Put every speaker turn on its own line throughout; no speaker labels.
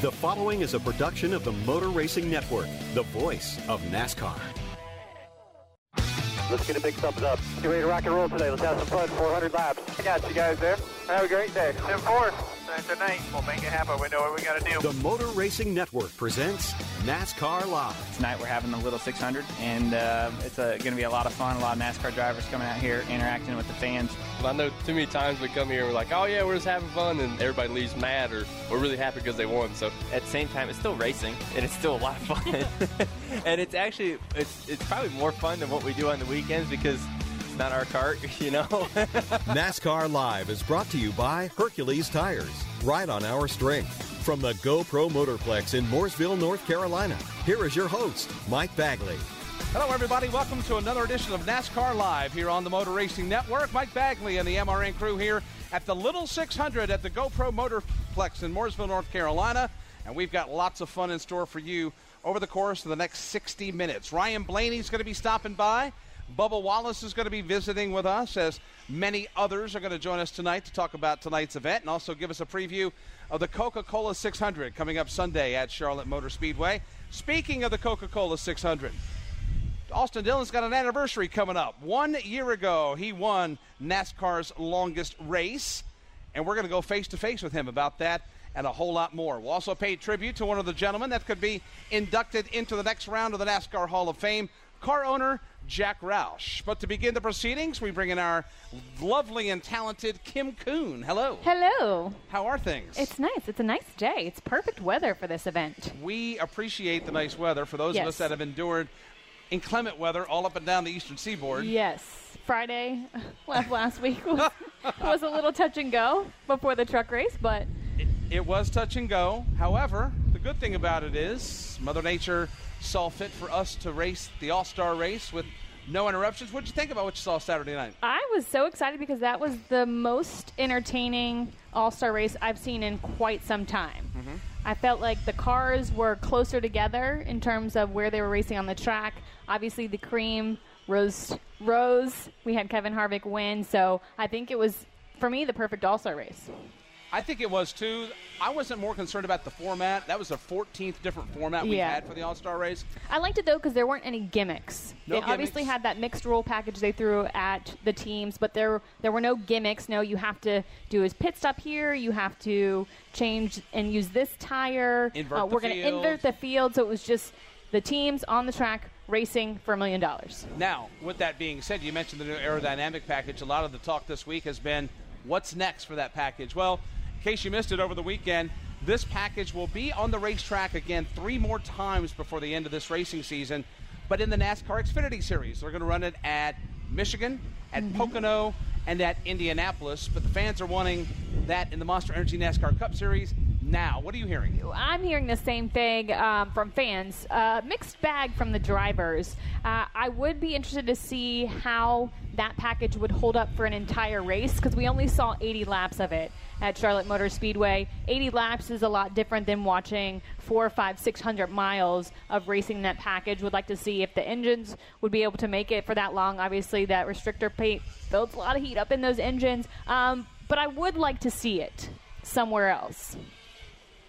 The following is a production of the Motor Racing Network, the voice of NASCAR.
Let's get a big thumbs up. Get ready to rock and roll today. Let's have some fun. 400 laps. I got you guys there. Have a great day. 10-4. Tonight, we'll make it happen. We know what we got to do.
The Motor Racing Network presents NASCAR Live.
Tonight we're having the Little 600, and uh, it's going to be a lot of fun. A lot of NASCAR drivers coming out here, interacting with the fans.
I know too many times we come here and we're like, oh yeah, we're just having fun, and everybody leaves mad or we're really happy because they won. So
at the same time, it's still racing, and it's still a lot of fun. and it's actually it's it's probably more fun than what we do on the weekends because it's not our cart, you know.
NASCAR Live is brought to you by Hercules Tires. right on our strength. From the GoPro Motorplex in Mooresville, North Carolina, here is your host, Mike Bagley.
Hello, everybody. Welcome to another edition of NASCAR Live here on the Motor Racing Network. Mike Bagley and the MRN crew here at the Little 600 at the GoPro Motorplex in Mooresville, North Carolina. And we've got lots of fun in store for you over the course of the next 60 minutes. Ryan Blaney's going to be stopping by. Bubba Wallace is going to be visiting with us, as many others are going to join us tonight to talk about tonight's event and also give us a preview of the Coca Cola 600 coming up Sunday at Charlotte Motor Speedway. Speaking of the Coca Cola 600, Austin Dillon's got an anniversary coming up. One year ago, he won NASCAR's longest race, and we're going to go face to face with him about that and a whole lot more. We'll also pay tribute to one of the gentlemen that could be inducted into the next round of the NASCAR Hall of Fame, car owner Jack Roush. But to begin the proceedings, we bring in our lovely and talented Kim Coon. Hello.
Hello.
How are things?
It's nice. It's a nice day. It's perfect weather for this event.
We appreciate the nice weather for those
yes.
of us that have endured inclement weather all up and down the eastern seaboard.
Yes. Friday last week was, was a little touch and go before the truck race, but
it, it was touch and go. However, the good thing about it is Mother Nature saw fit for us to race the All Star race with no interruptions. What did you think about what you saw Saturday night?
I was so excited because that was the most entertaining All Star race I've seen in quite some time. Mm-hmm. I felt like the cars were closer together in terms of where they were racing on the track. Obviously, the cream rose. Rose. We had Kevin Harvick win, so I think it was for me the perfect All Star race.
I think it was too. I wasn't more concerned about the format. That was the 14th different format we
Yeah.
had for the All Star race.
I liked it though because there weren't any gimmicks.
No
they obviously had that mixed rule package they threw at the teams, but there there were no gimmicks. No, you have to do his pit stop here. You have to change and use this tire.
Invert
uh, we're going to invert the field, so it was just the teams on the track racing for a million dollars.
Now, with that being said, you mentioned the new aerodynamic package. A lot of the talk this week has been what's next for that package. Well, in case you missed it over the weekend, this package will be on the racetrack again three more times before the end of this racing season, but in the NASCAR Xfinity Series. They're going to run it at Michigan, at mm-hmm. Pocono, and at Indianapolis, but the fans are wanting that in the Monster Energy NASCAR Cup Series now. What are you hearing?
I'm hearing the same thing um, from fans. Uh, mixed bag from the drivers. Uh, I would be interested to see how that package would hold up for an entire race because we only saw 80 laps of it at Charlotte Motor Speedway. 80 laps is a lot different than watching four, five, six hundred miles of racing that package. Would like to see if the engines would be able to make it for that long. Obviously, that restrictor plate builds a lot of heat up in those engines. Um, but I would like to see it somewhere else.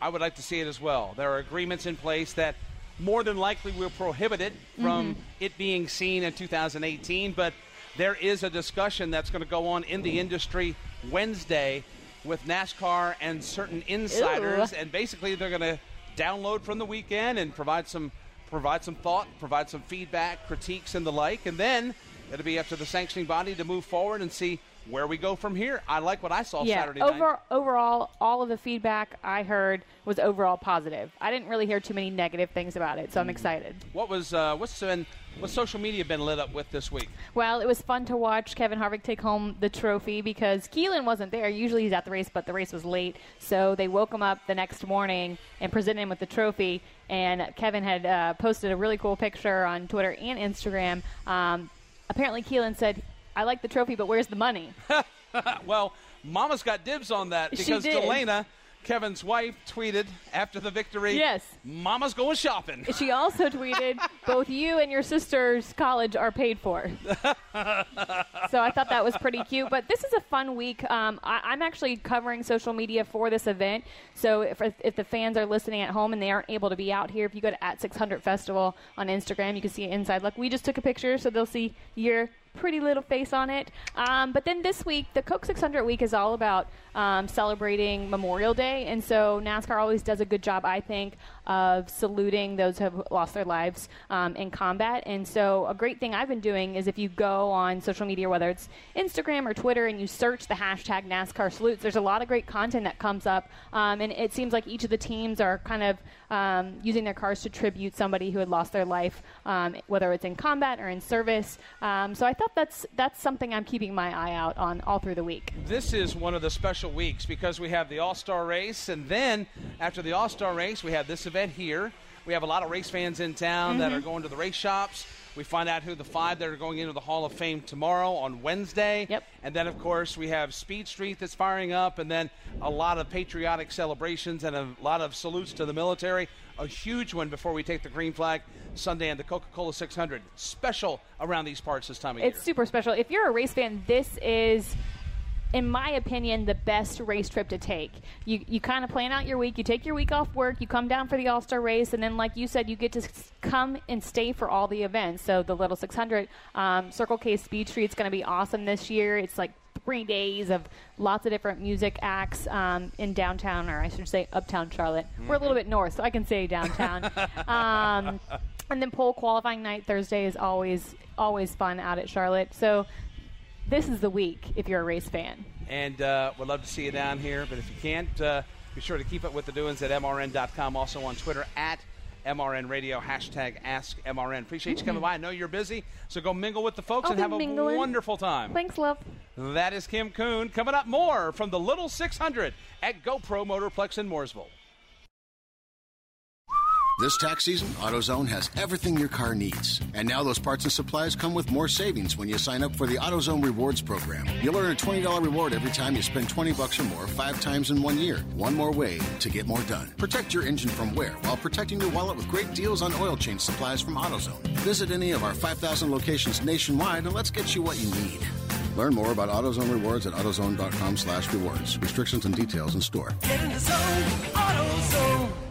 I would like to see it as well. There are agreements in place that more than likely will prohibit it from mm-hmm. it being seen in 2018, but there is a discussion that's going to go on in the industry Wednesday with NASCAR and certain insiders, and basically they're going to download from the weekend and provide some provide some thought, provide some feedback, critiques, and the like, and then it'll be up to the sanctioning body to move forward and see where we go from here. I like what I saw
yeah,
Saturday
over,
night.
Overall, all of the feedback I heard was overall positive. I didn't really hear too many negative things about it, so I'm excited.
What was uh, what's been what's social media been lit up with this week?
Well, it was fun to watch Kevin Harvick take home the trophy because Keelan wasn't there. Usually he's at the race, but the race was late, so they woke him up the next morning and presented him with the trophy. And Kevin had uh, posted a really cool picture on Twitter and Instagram. Um, apparently, Keelan said, "I like the trophy, but where's the money?"
well, Mama's got dibs on that because. Delana, Kevin's wife, tweeted after the victory.
Yes.
Mama's going shopping.
She also tweeted, "Both you and your sister's college are paid for." so I thought that was pretty cute. But this is a fun week. Um, I, I'm actually covering social media for this event. So if, if the fans are listening at home and they aren't able to be out here, if you go to at 600 Festival on Instagram, you can see it inside. Look, we just took a picture, so they'll see your pretty little face on it. Um, but then this week, the Coke 600 week is all about um, celebrating Memorial Day, and so NASCAR always does a good job, I think, of saluting those who have lost their lives um, in combat. And so, a great thing I've been doing is if you go on social media, whether it's Instagram or Twitter, and you search the hashtag NASCAR salutes, there's a lot of great content that comes up, um, and it seems like each of the teams are kind of um, using their cars to tribute somebody who had lost their life, um, whether it's in combat or in service. Um, so I thought that's that's something I'm keeping my eye out on all through the week.
This is one of the special weeks because we have the All Star race, and then after the All Star race, we have this event here. We have a lot of race fans in town that
Mhm.
are going to the race shops. We find out who the five that are going into the Hall of Fame tomorrow on Wednesday. Yep. And then, of course, we have Speed Street that's firing up, and then a lot of patriotic celebrations and a lot of salutes to the military. A huge one before we take the green flag Sunday and the Coca Cola 600. Special around these parts this time of
It's
year.
It's super special. If you're a race fan, this is in my opinion, the best race trip to take. You you kind of plan out your week. You take your week off work. You come down for the All Star race, and then, like you said, you get to s- come and stay for all the events. So the Little 600, um, Circle K Speed Street's going to be awesome this year. It's like three days of lots of different music acts um, in downtown, or I should say uptown Charlotte. We're a little bit north, so I can say downtown. um, and then pole qualifying night Thursday is always always fun out at Charlotte. So this is the week if you're a race fan.
and uh, would love to see you down here. But if you can't, uh, be sure to keep up with the doings at mrn.com. Also on Twitter at MRN Radio, hashtag Ask MRN. Appreciate you coming by. I know you're busy, so go mingle with the folks
I'll
and have a wonderful time.
Thanks, love.
That is Kim Coon. Coming up more from the Little 600 at GoPro Motorplex in Mooresville.
This tax season, AutoZone has everything your car needs. And now those parts and supplies come with more savings when you sign up for the AutoZone Rewards program. You'll earn a $20 reward every time you spend 20 bucks or more five times in one year. One more way to get more done. Protect your engine from wear while protecting your wallet with great deals on oil change supplies from AutoZone. Visit any of our 5,000 locations nationwide and let's get you what you need. Learn more about AutoZone Rewards at AutoZone.com slash rewards. Restrictions and details in store.
Get in the zone, AutoZone.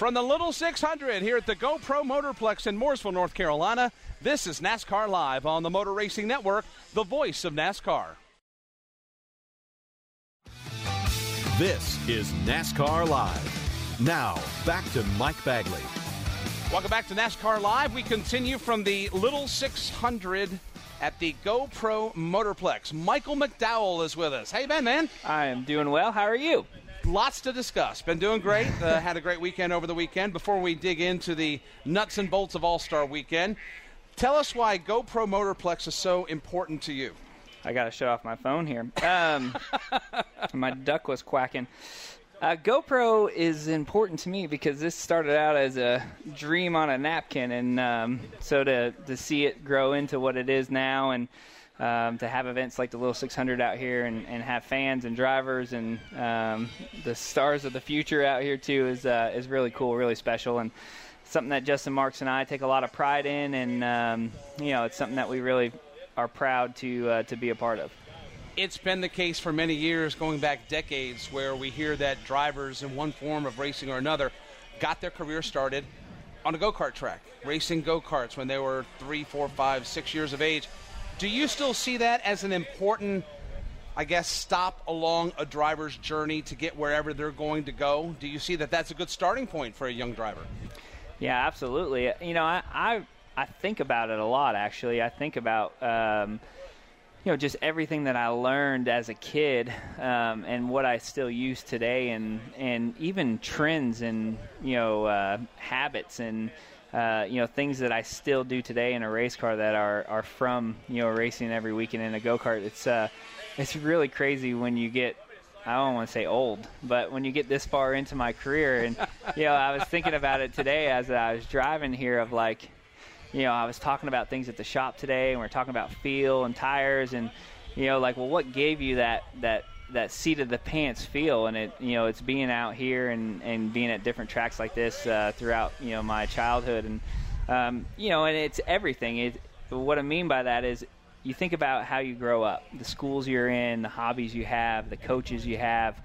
From the Little 600 here at the GoPro Motorplex in Mooresville, North Carolina, this is NASCAR Live on the Motor Racing Network, the voice of NASCAR.
This is NASCAR Live. Now, back to Mike Bagley.
Welcome back to NASCAR Live. We continue from the Little 600 at the GoPro Motorplex. Michael McDowell is with us. Hey, Ben, man.
I am doing well. How are you?
Lots to discuss. Been doing great. Uh, had a great weekend over the weekend. Before we dig into the nuts and bolts of All Star Weekend, tell us why GoPro Motorplex is so important to you.
I got to shut off my phone here. Um, my duck was quacking. Uh, GoPro is important to me because this started out as a dream on a napkin, and um, so to to see it grow into what it is now, and um, to have events like the Little 600 out here and, and have fans and drivers and um, the stars of the future out here too is uh, is really cool, really special, and something that Justin Marks and I take a lot of pride in, and um, you know it's something that we really are proud to uh, to be a part of.
It's been the case for many years, going back decades, where we hear that drivers in one form of racing or another got their career started on a go kart track, racing go karts when they were three, four, five, six years of age. Do you still see that as an important, I guess, stop along a driver's journey to get wherever they're going to go? Do you see that that's a good starting point for a young driver?
Yeah, absolutely. You know, I I, I think about it a lot. Actually, I think about. Um, you know, just everything that I learned as a kid, um, and what I still use today, and and even trends and you know uh, habits and uh, you know things that I still do today in a race car that are, are from you know racing every weekend in a go kart. It's uh, it's really crazy when you get I don't want to say old, but when you get this far into my career, and you know I was thinking about it today as I was driving here of like, you know I was talking about things at the shop today, and we are talking about feel and tires, and you know like well what gave you that that that seat of the pants feel and it you know it's being out here and and being at different tracks like this uh, throughout you know my childhood. And um, you know and it's everything. It, what I mean by that is you think about how you grow up the schools you're in the hobbies you have the coaches you have.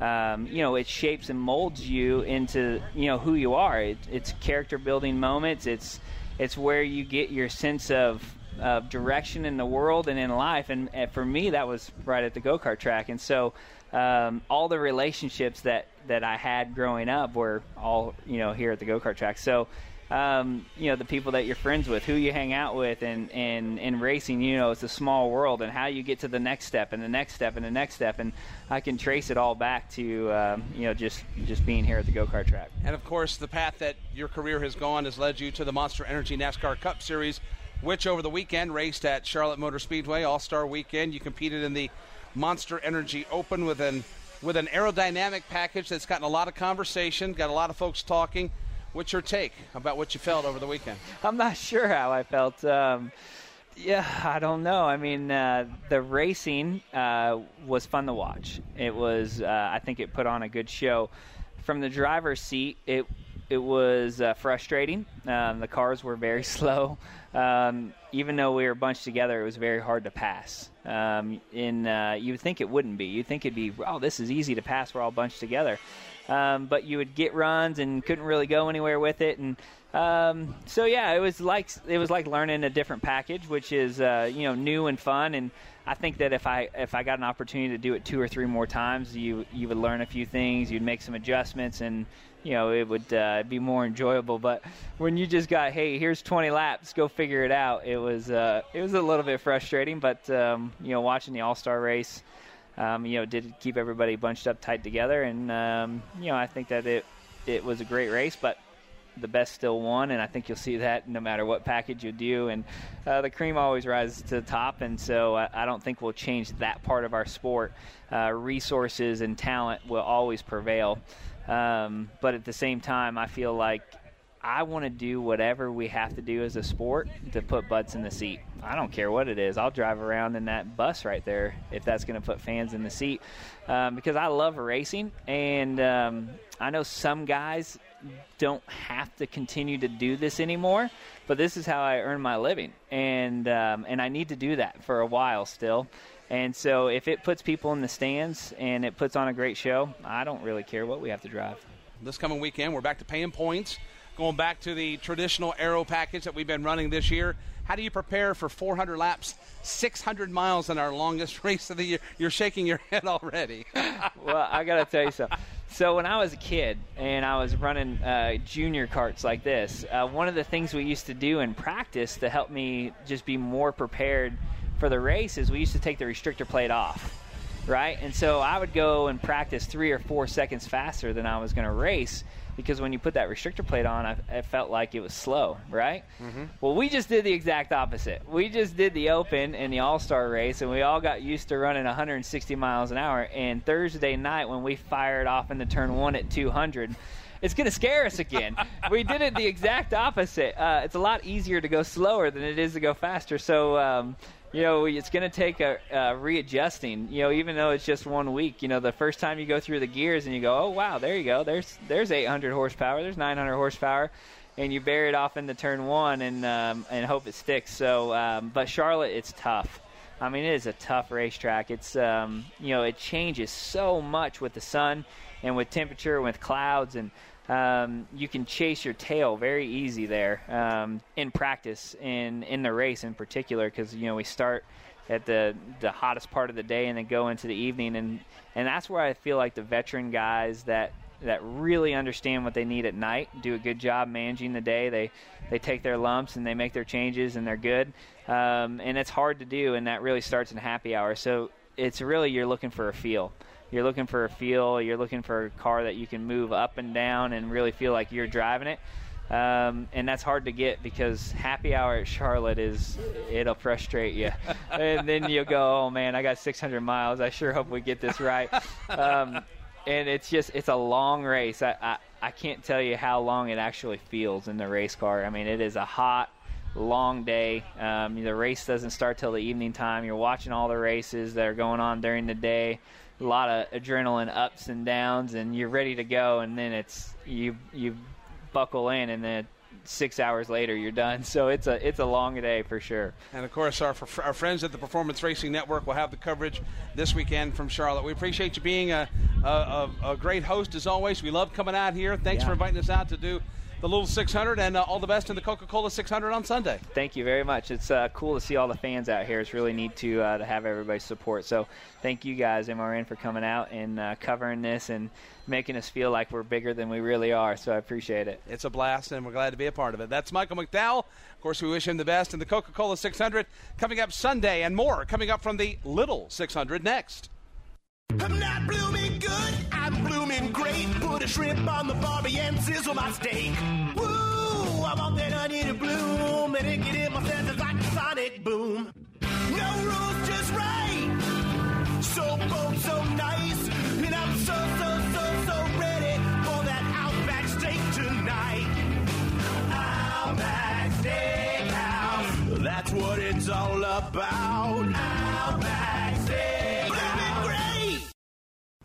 Um, you know it shapes and molds you into you know who you are. It, it's character building moments. It's it's where you get your sense of of direction in the world and in life. And, and for me, that was right at the go kart track. And so um, all the relationships that, that I had growing up were all you know here at the go kart track. So. Um, you know the people that you're friends with, who you hang out with, and and in racing, you know it's a small world, and how you get to the next step, and the next step, and the next step, and I can trace it all back to um, you know just just being here at the go kart track.
And of course, the path that your career has gone has led you to the Monster Energy NASCAR Cup Series, which over the weekend raced at Charlotte Motor Speedway All Star Weekend. You competed in the Monster Energy Open with an with an aerodynamic package that's gotten a lot of conversation, got a lot of folks talking. What's your take about what you felt over the weekend?
I'm not sure how I felt. Um, yeah, I don't know. I mean, uh, the racing uh, was fun to watch. It was, uh, I think, it put on a good show. From the driver's seat, it it was uh, frustrating. Um, the cars were very slow. Um, even though we were bunched together, it was very hard to pass. Um, in uh, you would think it wouldn't be. You'd think it'd be, oh, this is easy to pass. We're all bunched together. Um, but you would get runs and couldn't really go anywhere with it. And um, so yeah, it was like it was like learning a different package, which is uh, you know new and fun. And I think that if I if I got an opportunity to do it two or three more times, you you would learn a few things. You'd make some adjustments and you know it would uh, be more enjoyable. But when you just got, hey, here's 20 laps, go figure it out. It was uh, it was a little bit frustrating, but um, you know watching the All Star race, um, you know did keep everybody bunched up tight together, and um, you know I think that it it was a great race, but the best still won, and I think you'll see that no matter what package you do. And uh, the cream always rises to the top, and so I, I don't think we'll change that part of our sport. Uh, resources and talent will always prevail. Um, but at the same time, I feel like I want to do whatever we have to do as a sport to put butts in the seat. I don't care what it is. I'll drive around in that bus right there if that's going to put fans in the seat um, because I love racing. And um, I know some guys don't have to continue to do this anymore, but this is how I earn my living. And, um, and I need to do that for a while still. And so if it puts people in the stands and it puts on a great show, I don't really care what we have to drive.
This coming weekend, we're back to paying points, going back to the traditional aero package that we've been running this year. How do you prepare for 400 laps, 600 miles in our longest race of the year? You're shaking your head already.
well, I got to tell you something. So when I was a kid and I was running uh, junior carts like this, uh, one of the things we used to do in practice to help me just be more prepared – for the races, we used to take the restrictor plate off, right? And so I would go and practice three or four seconds faster than I was going to race because when you put that restrictor plate on, I, it felt like it was slow, right? Mm-hmm. Well, we just did the exact opposite. We just did the Open and the All Star race, and we all got used to running 160 miles an hour. And Thursday night, when we fired off into turn one at 200, it's going to scare us again. we did it the exact opposite. Uh, it's a lot easier to go slower than it is to go faster. So, um, you know, it's going to take a, a readjusting. You know, even though it's just one week. You know, the first time you go through the gears and you go, oh wow, there you go. There's there's 800 horsepower. There's 900 horsepower. And you bury it off into turn one and um, and hope it sticks. So, um, but Charlotte, it's tough. I mean, it is a tough racetrack. It's um, you know it changes so much with the sun and with temperature, and with clouds, and um, you can chase your tail very easy there um, in practice in in the race in particular because you know we start at the the hottest part of the day and then go into the evening and and that's where I feel like the veteran guys that that really understand what they need at night do a good job managing the day. They they take their lumps and they make their changes and they're good. Um, and it's hard to do, and that really starts in happy hour. So it's really you're looking for a feel. You're looking for a feel. You're looking for a car that you can move up and down and really feel like you're driving it. Um, and that's hard to get because happy hour at Charlotte is it'll frustrate you, and then you'll go, oh man, I got 600 miles. I sure hope we get this right. Um, and it's just it's a long race. I, I I can't tell you how long it actually feels in the race car. I mean, it is a hot, long day. Um, the race doesn't start till the evening time. You're watching all the races that are going on during the day. A lot of adrenaline ups and downs, and you're ready to go. And then it's you you buckle in, and then six hours later you're done. So it's a it's a long day for sure.
And of course, our our friends at the Performance Racing Network will have the coverage this weekend from Charlotte. We appreciate you being a a, a great host as always. We love coming out here. Thanks
Yeah.
for inviting us out to do the little 600, and uh, all the best in the Coca-Cola 600 on Sunday.
Thank you very much. It's uh, cool to see all the fans out here. It's really neat to uh, to have everybody's support. So thank you guys, MRN, for coming out and uh, covering this and making us feel like we're bigger than we really are. So I appreciate it.
It's a blast, and we're glad to be a part of it. That's Michael McDowell. Of course, we wish him the best in the Coca-Cola 600 coming up Sunday, and more coming up from the Little 600 next.
I'm not blooming good, I'm blooming great. Put a shrimp on the barbie and sizzle my steak. Woo! I want that onion to bloom and it get in my senses like a sonic boom. No rules, just right. So bold, so nice, and I'm so so so so ready for that Outback steak tonight. Outback Steakhouse, that's what it's all about.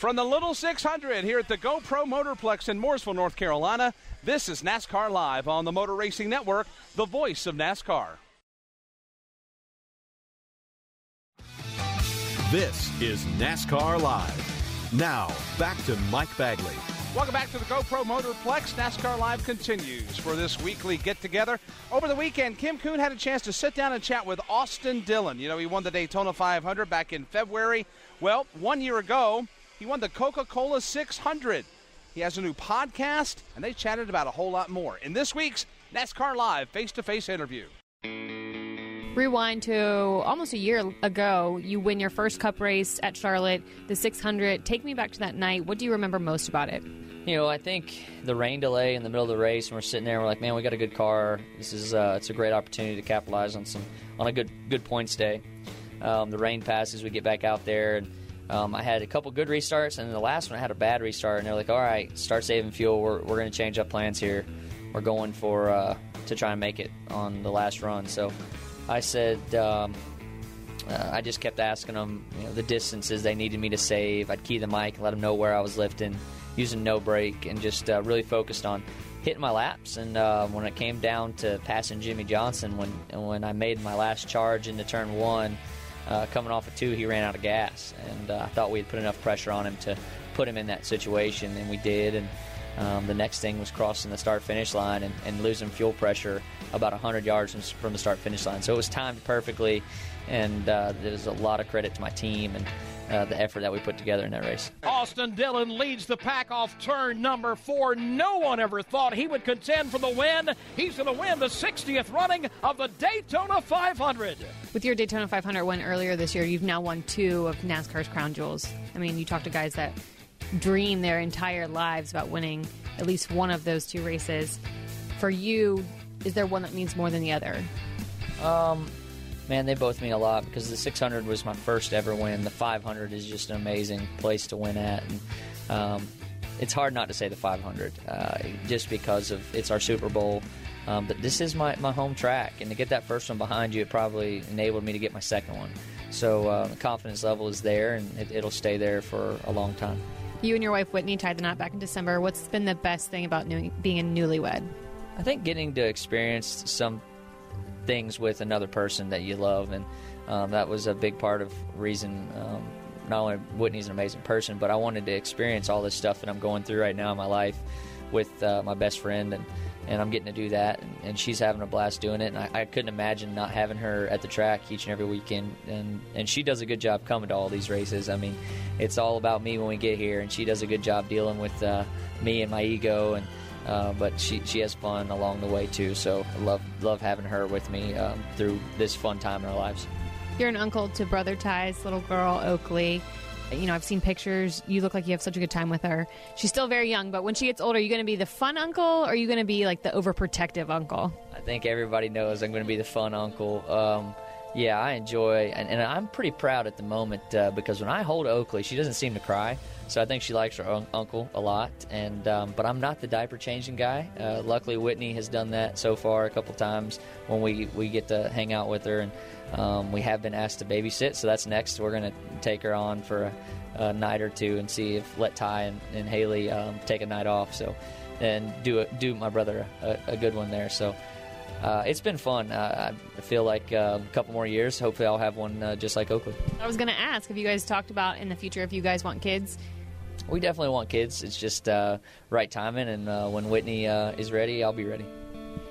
From the Little 600 here at the GoPro Motorplex in Mooresville, North Carolina, this is NASCAR Live on the Motor Racing Network, the voice of NASCAR.
This is NASCAR Live. Now, back to Mike Bagley.
Welcome back to the GoPro Motorplex. NASCAR Live continues for this weekly get together. Over the weekend, Kim Coon had a chance to sit down and chat with Austin Dillon. You know, he won the Daytona 500 back in February. Well, one year ago, he won the Coca Cola 600. He has a new podcast, and they chatted about a whole lot more in this week's NASCAR Live face to face interview.
Rewind to almost a year ago, you win your first cup race at Charlotte, the 600. Take me back to that night. What do you remember most about it?
You know, I think the rain delay in the middle of the race, and we're sitting there, and we're like, man, we got a good car. This is uh, it's a great opportunity to capitalize on some on a good good points day. Um, the rain passes, we get back out there, and um, I had a couple good restarts, and the last one I had a bad restart, and they're like, all right, start saving fuel. We're we're going to change up plans here. We're going for uh, to try and make it on the last run. So I said. Um, uh, I just kept asking them, you know, the distances they needed me to save. I'd key the mic, let them know where I was lifting, using no brake, and just uh, really focused on hitting my laps. And uh, when it came down to passing Jimmie Johnson, when when I made my last charge into turn one, uh, coming off of two, he ran out of gas, and uh, I thought we had put enough pressure on him to put him in that situation, and we did. And um, the next thing was crossing the start finish line and, and losing fuel pressure about 100 yards from, from the start finish line. So it was timed perfectly, and uh, there's a lot of credit to my team and uh, the effort that we put together in that race.
Austin Dillon leads the pack off turn number four. No one ever thought he would contend for the win. He's going to win the 60th running of the Daytona 500.
With your Daytona 500 win earlier this year, you've now won two of NASCAR's crown jewels. I mean, you talk to guys that dream their entire lives about winning at least one of those two races. For you, is there one that means more than the other?
Um, man, they both mean a lot because the 600 was my first ever win. The 500 is just an amazing place to win at, and um, it's hard not to say the 500 uh, just because of it's our Super Bowl. Um, but this is my, my home track, and to get that first one behind you, it probably enabled me to get my second one. So uh, the confidence level is there, and it, it'll stay there for a long time.
You and your wife Whitney tied the knot back in December. What's been the best thing about new, being a newlywed?
I think getting to experience some things with another person that you love, and um, that was a big part of reason. Um, not only Whitney's an amazing person, but I wanted to experience all this stuff that I'm going through right now in my life with uh, my best friend, and and I'm getting to do that, and, and she's having a blast doing it, and I, I, couldn't imagine not having her at the track each and every weekend, and and she does a good job coming to all these races. I mean, it's all about me when we get here, and she does a good job dealing with uh, me and my ego, and uh, but she she has fun along the way too. So I love love having her with me um, through this fun time in our lives.
You're an uncle to brother Ty's little girl Oakley you know, I've seen pictures. You look like you have such a good time with her. She's still very young, but when she gets older, are you going to be the fun uncle or are you going to be like the overprotective uncle?
I think everybody knows I'm going to be the fun uncle. Um, yeah, I enjoy, and, and, I'm pretty proud at the moment uh, because when I hold Oakley, she doesn't seem to cry. So I think she likes her un- uncle a lot. And um, but I'm not the diaper changing guy. Uh, luckily, Whitney has done that so far a couple times when we we get to hang out with her and um, we have been asked to babysit, so that's next. We're going to take her on for a, a, night or two and see if let Ty and, and Haley um, take a night off. So, and do a, do my brother a, a good one there. So, uh, it's been fun. Uh, I feel like uh, a couple more years. Hopefully, I'll have one uh, just like Oakley.
I was going to ask have you guys talked about in the future if you guys want kids.
We definitely want kids. It's just uh, right timing, and uh, when Whitney is ready, I'll be ready.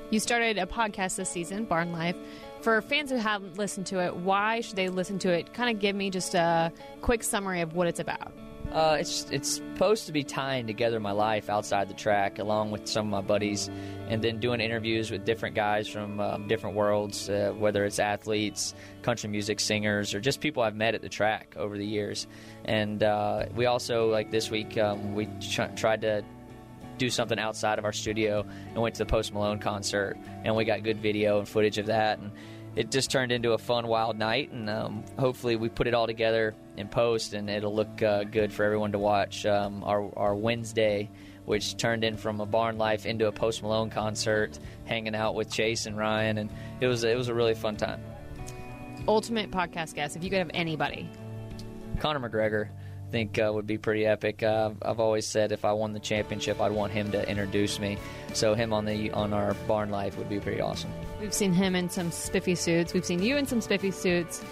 You started a podcast this season, Barn Life. For fans who haven't listened to it, why should they listen to it? Kind of give me just a quick summary of what it's about.
Uh, it's it's supposed to be tying together my life outside the track, along with some of my buddies, and then doing interviews with different guys from um, different worlds, uh, whether it's athletes, country music singers, or just people I've met at the track over the years. And uh, we also like this week um, we ch- tried to do something outside of our studio and went to the Post Malone concert, and we got good video and footage of that, and it just turned into a fun, wild night, and um, hopefully we put it all together in post, and it'll look uh, good for everyone to watch. Um, our our Wednesday, which turned in from a barn life into a Post Malone concert, hanging out with Chase and Ryan, and it was it was a really fun time.
Ultimate podcast guest, if you could have anybody.
Conor McGregor think uh, would be pretty epic. Uh, I've always said if I won the championship, I'd want him to introduce me. So him on the on our barn life would be pretty awesome.
We've seen him in some spiffy suits. We've seen you in some spiffy suits.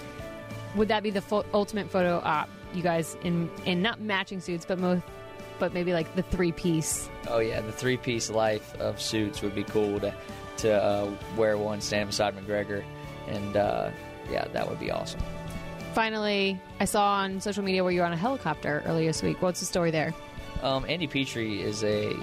Would that be the fo- ultimate photo op? You guys in in not matching suits, but most, but maybe like the three piece.
Oh yeah, the three piece life of suits would be cool to to uh, wear one, stand beside McGregor, and uh, yeah, that would be awesome
finally, I saw on social media where you were on a helicopter earlier this week. What's the story there?
Um, Andy Petree is a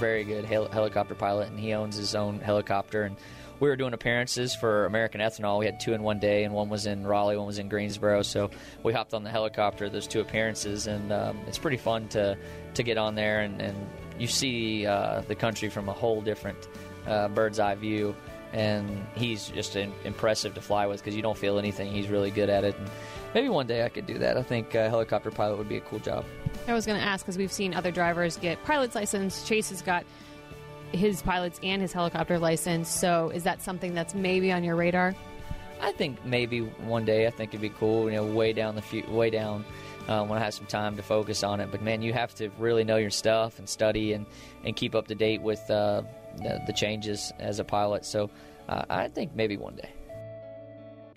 very good hel- helicopter pilot, and he owns his own helicopter. And we were doing appearances for American Ethanol. We had two in one day, and one was in Raleigh, one was in Greensboro. So we hopped on the helicopter those two appearances, and um, it's pretty fun to to get on there and, and you see uh, the country from a whole different uh, bird's eye view. And he's just impressive to fly with because you don't feel anything. He's really good at it. And maybe one day I could do that. I think a helicopter pilot would be a cool job.
I was going to ask because we've seen other drivers get pilot's license. Chase has got his pilot's and his helicopter license. So is that something that's maybe on your radar?
I think maybe one day. I think it'd be cool. You know, way down the few, way down um, when I have some time to focus on it. But man, you have to really know your stuff and study and and keep up to date with uh, the, the, changes as a pilot. So uh, I think maybe one day.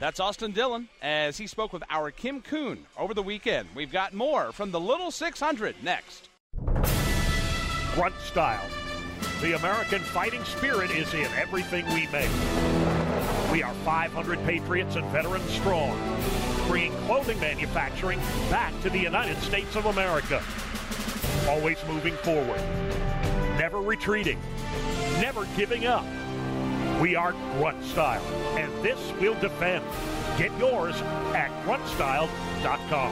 That's Austin Dillon as he spoke with our Kim Coon over the weekend. We've got more from the Little 600 next.
Grunt style. The American fighting spirit is in everything we make. We are 500 patriots and veterans strong. bringing clothing manufacturing back to the United States of America. Always moving forward, never retreating, never giving up. We are Grunt Style, and this we'll defend. Get yours at gruntstyle.com.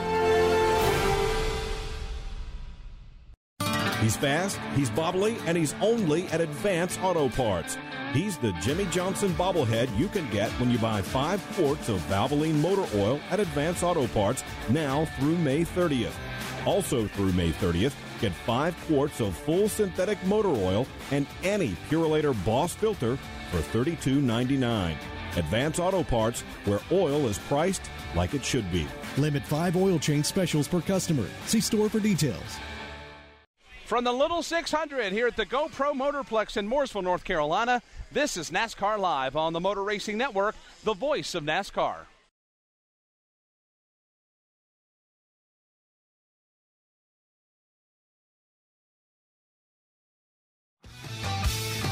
He's fast, he's bobbly, and he's only at Advance Auto Parts. He's the Jimmie Johnson bobblehead you can get when you buy five quarts of Valvoline motor oil at Advance Auto Parts now through May 30th. Also through May 30th, get five quarts of full synthetic motor oil and any Purolator Boss filter for $32.99. Advance Auto Parts, where oil is priced like it should be.
Limit five oil change specials per customer. See store for details.
From the Little 600 here at the GoPro Motorplex in Mooresville, North Carolina, this is NASCAR Live on the Motor Racing Network, the voice of NASCAR.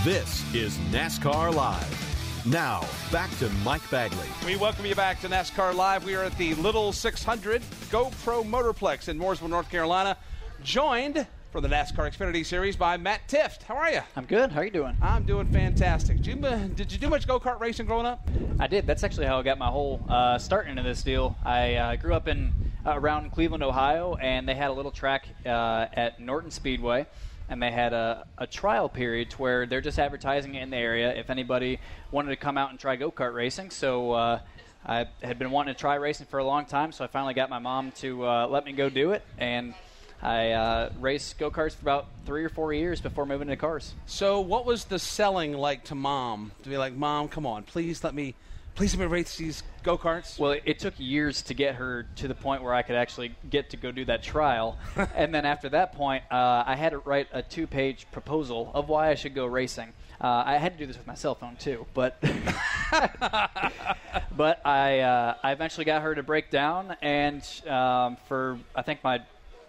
This is NASCAR Live. Now, back to Mike Bagley.
We welcome you back to NASCAR Live. We are at the Little 600 GoPro Motorplex in Mooresville, North Carolina, joined for the NASCAR Xfinity Series by Matt Tifft. How are you?
I'm good. How are you doing?
I'm doing fantastic. Did you, uh, did you do much go kart racing growing up?
I did. That's actually how I got my whole uh, start into this deal. I uh, grew up in uh, around Cleveland, Ohio, and they had a little track uh, at Norton Speedway. And they had a, a trial period where they're just advertising it in the area if anybody wanted to come out and try go kart racing. So uh, I had been wanting to try racing for a long time, so I finally got my mom to let me go do it. And I uh, raced go karts for about three or four years before moving into cars.
So, what was the selling like to mom? To be like, Mom, come on, please let me, please let me race these go karts.
Well, it, it took years to get her to the point where I could actually get to go do that trial, and then after that point, uh, I had to write a two-page proposal of why I should go racing. Uh, I had to do this with my cell phone too, but but I uh, I eventually got her to break down, and um, for I think my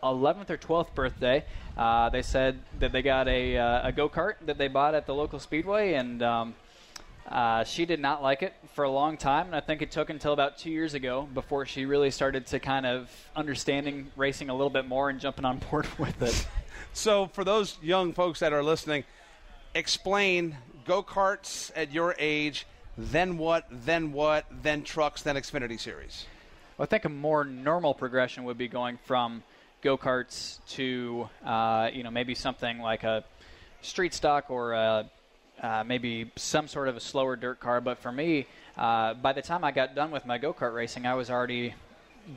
11th or 12th birthday, uh, they said that they got a, uh, a go kart that they bought at the local speedway, and um, uh, she did not like it for a long time. And I think it took until about two years ago before she really started to kind of understanding racing a little bit more and jumping on board with it.
so, for those young folks that are listening, explain go karts at your age, then what, then what, then trucks, then Xfinity Series.
Well, I think a more normal progression would be going from go karts to uh, you know maybe something like a street stock or a, uh, maybe some sort of a slower dirt car. But for me, uh, by the time I got done with my go kart racing, I was already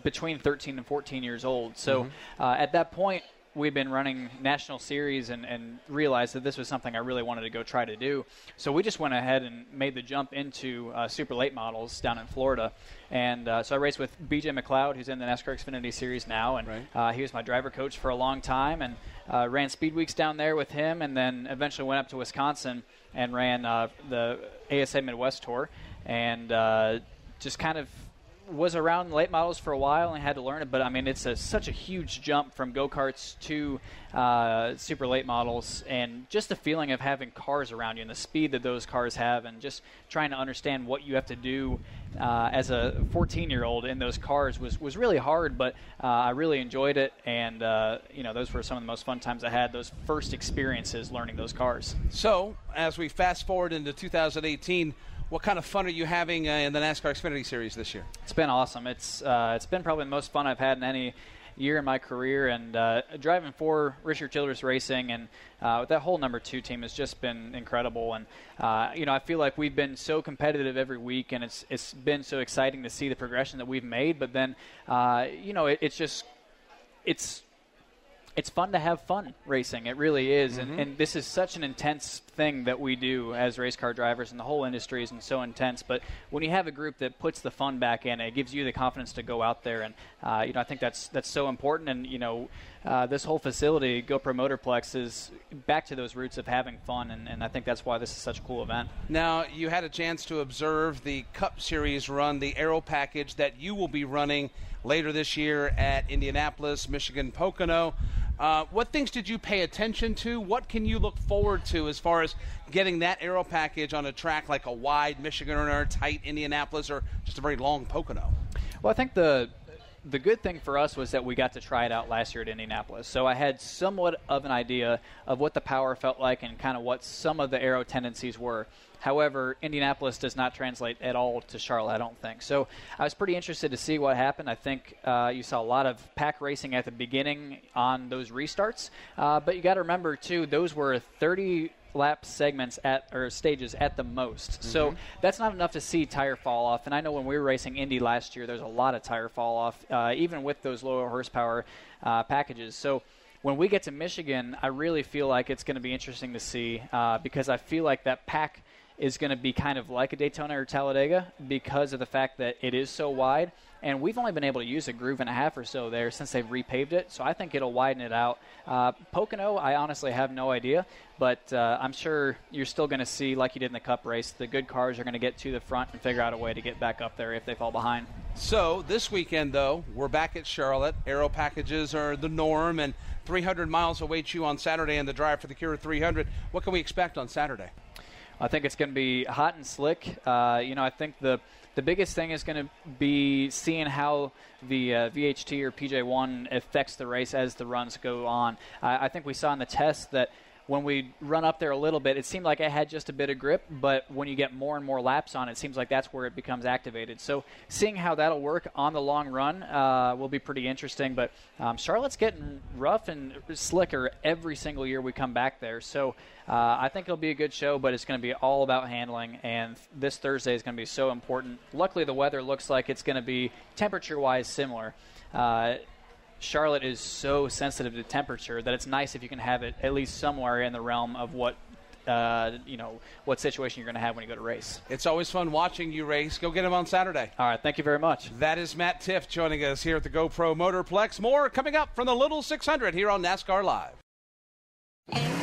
between 13 and 14 years old. So
Mm-hmm.
uh, at that point, we'd been running national series and, and realized that this was something I really wanted to go try to do. So we just went ahead and made the jump into uh, super late models down in Florida. And uh, so I raced with BJ McLeod, who's in the NASCAR Xfinity Series now, and uh, he was my driver coach for a long time, and uh, ran speed weeks down there with him, and then eventually went up to Wisconsin and ran uh, the ASA Midwest Tour, and uh, just kind of was around late models for a while and had to learn it, but I mean, it's a, such a huge jump from go karts to uh, super late models, and just the feeling of having cars around you and the speed that those cars have, and just trying to understand what you have to do uh, as a 14 year old in those cars was, was really hard, but uh, I really enjoyed it, and uh, you know, those were some of the most fun times I had. Those first experiences learning those cars.
So, as we fast forward into 2018, what kind of fun are you having uh, in the NASCAR Xfinity Series this year?
It's been awesome. It's uh, it's been probably the most fun I've had in any year in my career, and uh, driving for Richard Childress Racing and uh, that whole number two team has just been incredible. And uh, you know, I feel like we've been so competitive every week, and it's it's been so exciting to see the progression that we've made. But then, uh, you know, it, it's just it's it's fun to have fun racing. It really is.
Mhm.
And, and this is such an intense thing that we do as race car drivers, and the whole industry is so intense. But when you have a group that puts the fun back in, it gives you the confidence to go out there. And, uh, you know, I think that's, that's so important. And, you know, uh, this whole facility, GoPro Motorplex, is back to those roots of having fun. And, and I think that's why this is such a cool event.
Now, you had a chance to observe the Cup Series run, the Aero package that you will be running later this year at Indianapolis, Michigan, Pocono. Uh, what things did you pay attention to? What can you look forward to as far as getting that Aero package on a track like a wide Michigan or tight Indianapolis or just a very long Pocono?
Well, I think the the good thing for us was that we got to try it out last year at Indianapolis. So I had somewhat of an idea of what the power felt like and kind of what some of the aero tendencies were. However, Indianapolis does not translate at all to Charlotte, I don't think. So I was pretty interested to see what happened. I think uh, you saw a lot of pack racing at the beginning on those restarts. Uh, but you got to remember, too, those were 30 lap segments at or stages at the most. So
Mhm.
that's not enough to see tire fall off. And I know when we were racing Indy last year, there's a lot of tire fall off, uh, even with those lower horsepower uh, packages. So when we get to Michigan, I really feel like it's going to be interesting to see uh, because I feel like that pack is going to be kind of like a Daytona or Talladega because of the fact that it is so wide. And we've only been able to use a groove and a half or so there since they've repaved it. So I think it'll widen it out. Uh, Pocono, I honestly have no idea. But uh, I'm sure you're still going to see, like you did in the Cup race, the good cars are going to get to the front and figure out a way to get back up there if they fall behind.
So this weekend, though, we're back at Charlotte. Aero packages are the norm, and 300 miles await you on Saturday in the drive for the Cure 300. What can we expect on Saturday?
I think it's going to be hot and slick. Uh, you know, I think the the biggest thing is going to be seeing how the uh, VHT or PJ1 affects the race as the runs go on. I I think we saw in the test that when we run up there a little bit, it seemed like it had just a bit of grip, but when you get more and more laps on it, seems like that's where it becomes activated. So seeing how that'll work on the long run uh, will be pretty interesting. But um, Charlotte's getting rough and slicker every single year we come back there. So uh, I think it'll be a good show, but it's going to be all about handling. And this Thursday is going to be so important. Luckily, the weather looks like it's going to be temperature-wise similar. Uh, Charlotte is so sensitive to temperature that it's nice if you can have it at least somewhere in the realm of what uh, you know what situation you're going to have when you go to race.
It's always fun watching you race. Go get him on Saturday.
All right, thank you very much.
That is Matt Tifft joining us here at the GoPro Motorplex. More coming up from the Little 600 here on NASCAR Live.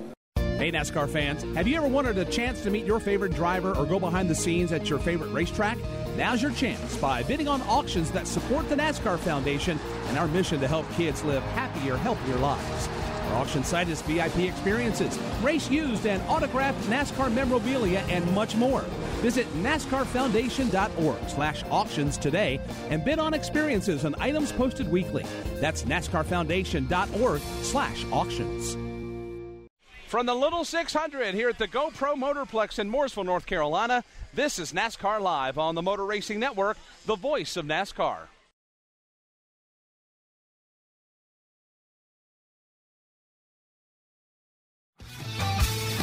Hey, NASCAR fans, have you ever wanted a chance to meet your favorite driver or go behind the scenes at your favorite racetrack? Now's your chance by bidding on auctions that support the NASCAR Foundation and our mission to help kids live happier, healthier lives. Our auction site is VIP experiences, race used and autographed NASCAR memorabilia, and much more. Visit NASCARFoundation.org slash auctions today and bid on experiences and items posted weekly. That's NASCARFoundation.org slash auctions. From the Little 600 here at the GoPro Motorplex in Mooresville, North Carolina, this is NASCAR Live on the Motor Racing Network, the voice of NASCAR.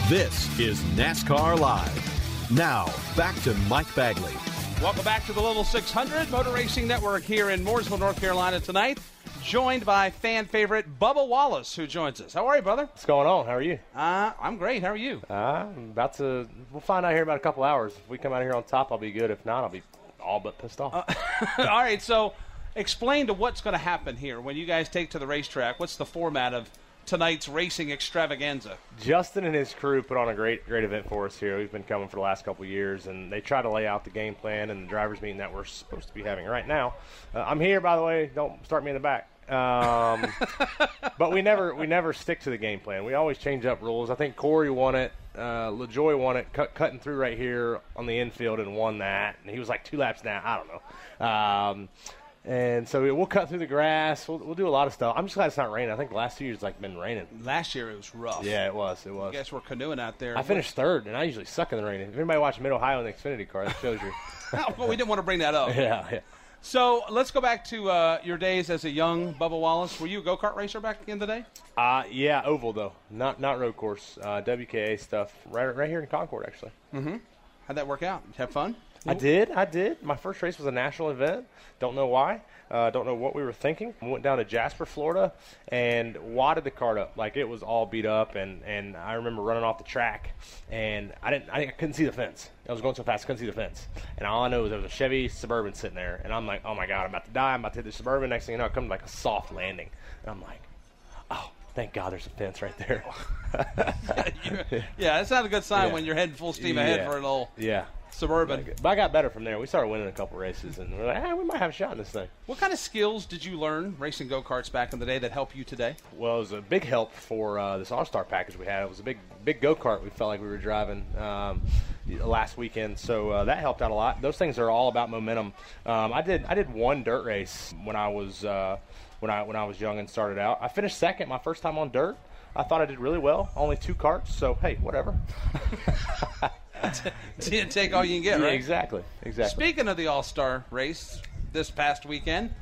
This is NASCAR Live. Now, back to Mike Bagley.
Welcome back to the Little 600 Motor Racing Network here in Mooresville, North Carolina tonight. Joined by fan favorite Bubba Wallace, who joins us. How are you, brother?
What's going on? How are you?
Uh, I'm great. How are you?
Uh, I'm about to. We'll find out here in about a couple hours. If we come out here on top, I'll be good. If not, I'll be all but pissed off.
All right, so explain to what's going to happen here when you guys take to the racetrack. What's the format of tonight's racing extravaganza?
Justin and his crew put on a great, great event for us here. We've been coming for the last couple years, and they try to lay out the game plan and the drivers' meeting that we're supposed to be having right now. Uh, I'm here, by the way. Don't start me in the back. Um, but we never, we never stick to the game plan. We always change up rules. I think Corey won it. Uh, LaJoie won it, cut, cutting through right here on the infield and won that. And he was like two laps down. I don't know. Um, and so we'll cut through the grass. We'll, we'll do a lot of stuff. I'm just glad it's not raining. I think the last two years it's like been raining.
Last year it was rough.
Yeah, it was. It was.
You guys were canoeing out there.
I finished third, and I usually suck in the rain. If anybody watched Mid Ohio in the Xfinity car, that shows you.
well, we didn't want to bring that up.
Yeah, yeah.
So let's go back to uh, your days as a young Bubba Wallace. Were you a go kart racer back in the day?
Uh, yeah, oval though, not not road course. Uh, WKA stuff, right right here in Concord actually.
Mm-hmm. How'd that work out? Have fun?
I did. I did. My first race was a national event. Don't know why. Uh, don't know what we were thinking. We went down to Jasper, Florida, and wadded the cart up like it was all beat up. And, and I remember running off the track, and I didn't. I, I couldn't see the fence. I was going so fast, I couldn't see the fence. And all I know is there was a Chevy Suburban sitting there, and I'm like, oh my god, I'm about to die. I'm about to hit the Suburban. Next thing you know, I come to like a soft landing, and I'm like, oh, thank God, there's a fence right there.
Yeah, that's not a good sign
Yeah.
when you're heading full steam ahead
Yeah.
for an old
yeah.
Suburban.
But I got better from there. We started winning a couple races, and we're like, ah, we might have a shot in this thing.
What kind of skills did you learn racing go karts back in the day that help you today?
Well, it was a big help for uh, this All Star package we had. It was a big, big go kart. We felt like we were driving um, last weekend, so uh, that helped out a lot. Those things are all about momentum. Um, I did, I did one dirt race when I was uh, when I when I was young and started out. I finished second my first time on dirt. I thought I did really well. Only two carts, so hey, whatever.
Take all you can get,
Yeah,
right?
exactly, exactly.
Speaking of the All Star race this past weekend,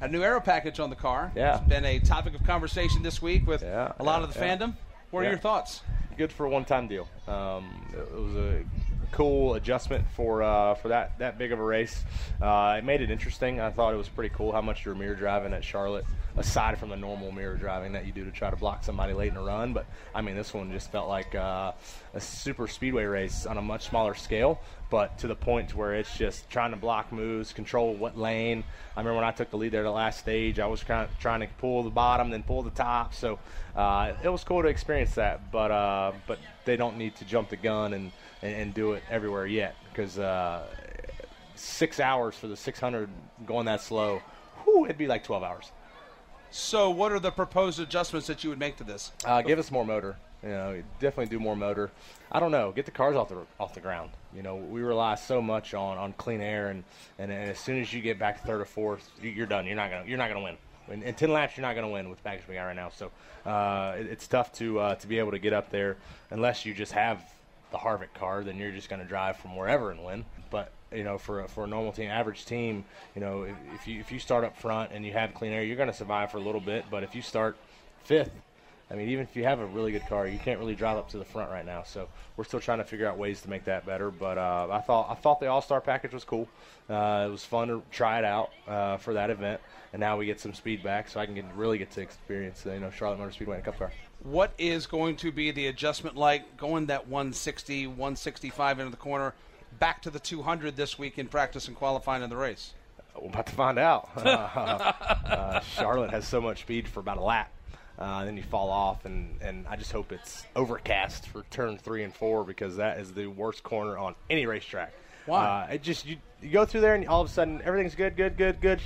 a new aero package on the car.
Yeah.
It's been a topic of conversation this week with a lot
yeah,
of the
yeah.
fandom. What are
Yeah.
your thoughts?
Good for a one-time deal. Um, it was a cool adjustment for uh, for that that big of a race. Uh, it made it interesting. I thought it was pretty cool how much you were mirror driving at Charlotte, aside from the normal mirror driving that you do to try to block somebody late in a run. But I mean, this one just felt like uh, a super speedway race on a much smaller scale, but to the point where it's just trying to block moves, control what lane. I remember when I took the lead there the last stage, I was kind of trying to pull the bottom, then pull the top. So uh, it was cool to experience that, but uh, but they don't need to jump the gun and, and, and do it everywhere yet because uh, six hours for the 600 going that slow, whew, it'd be like 12 hours.
So, what are the proposed adjustments that you would make to this?
Uh, give us more motor. You know, definitely do more motor. I don't know. Get the cars off the off the ground. You know, we rely so much on, on clean air, and, and, as soon as you get back to third or fourth, you- you're done. You're not gonna you're not gonna win. In, in ten laps, you're not gonna win with the package we got right now. So uh, it, it's tough to uh, to be able to get up there unless you just have the Harvick car. Then you're just gonna drive from wherever and win. But you know, for a, for a normal team, average team, you know, if, if you if you start up front and you have clean air, you're gonna survive for a little bit. But if you start fifth, I mean, even if you have a really good car, you can't really drive up to the front right now. So we're still trying to figure out ways to make that better. But uh, I thought I thought the All Star package was cool. Uh, it was fun to try it out uh, for that event, and now we get some speed back, so I can get, really get to experience uh, you know Charlotte Motor Speedway in a cup car.
What is going to be the adjustment like going that 160, 165 into the corner, back to the 200 this week in practice and qualifying in the race?
We're about to find out. Uh, uh, Charlotte has so much speed for about a lap. Uh, then you fall off, and, and I just hope it's overcast for turn three and four because that is the worst corner on any racetrack.
Why?
Uh, it just you, you go through there and all of a sudden everything's good, good, good, good.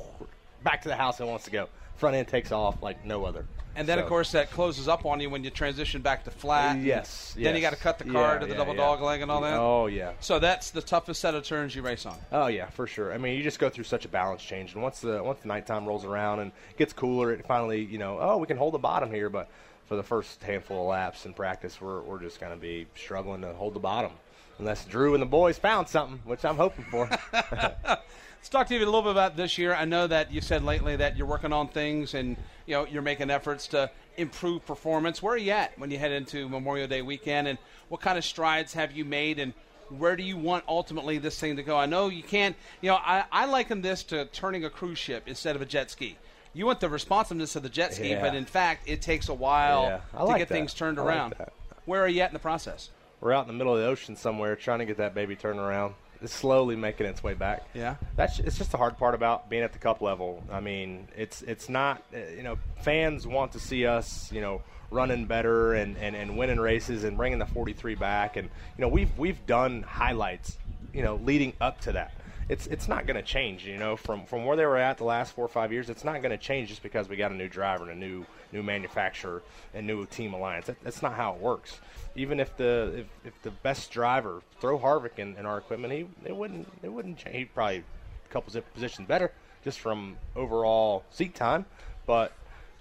Back to the house it wants to go. Front end takes off like no other.
And then,
So-
of course, that closes up on you when you transition back to flat.
Yes,
Then you got to cut the car
Yeah,
to the
yeah,
double
yeah.
dog leg and all that.
Oh yeah.
So that's the toughest set of turns you race on.
Oh yeah, for sure. I mean, you just go through such a balance change, and once the once the nighttime rolls around and gets cooler, it finally you know, oh, we can hold the bottom here. But for the first handful of laps in practice, we're we're just going to be struggling to hold the bottom, unless Drew and the boys found something, which I'm hoping for.
Let's talk to you a little bit about this year. I know that you said lately that you're working on things and you know you're making efforts to improve performance. Where are you at when you head into Memorial Day weekend, and what kind of strides have you made, and where do you want ultimately this thing to go? I know you can't. You know, I, I liken this to turning a cruise ship instead of a jet ski. You want the responsiveness of the jet ski,
Yeah.
but in fact, it takes a while
Yeah,
to
like
get
that.
things turned
I like
around.
that.
Where are you at in the process?
we're out in the middle of the ocean somewhere trying to get that baby turned around. It's slowly making its way back.
Yeah.
That's it's just the hard part about being at the cup level. I mean, it's it's not uh, you know fans want to see us you know running better and, and, and winning races and bringing the 43 back and you know we've we've done highlights you know leading up to that. It's it's not going to change you know from from where they were at the last four or five years. It's not going to change just because we got a new driver and a new new manufacturer and new team alliance. That, that's not how it works. Even if the if, if the best driver throw Harvick in, in our equipment, he it wouldn't it wouldn't change. He'd probably a couple zip positions better just from overall seat time. But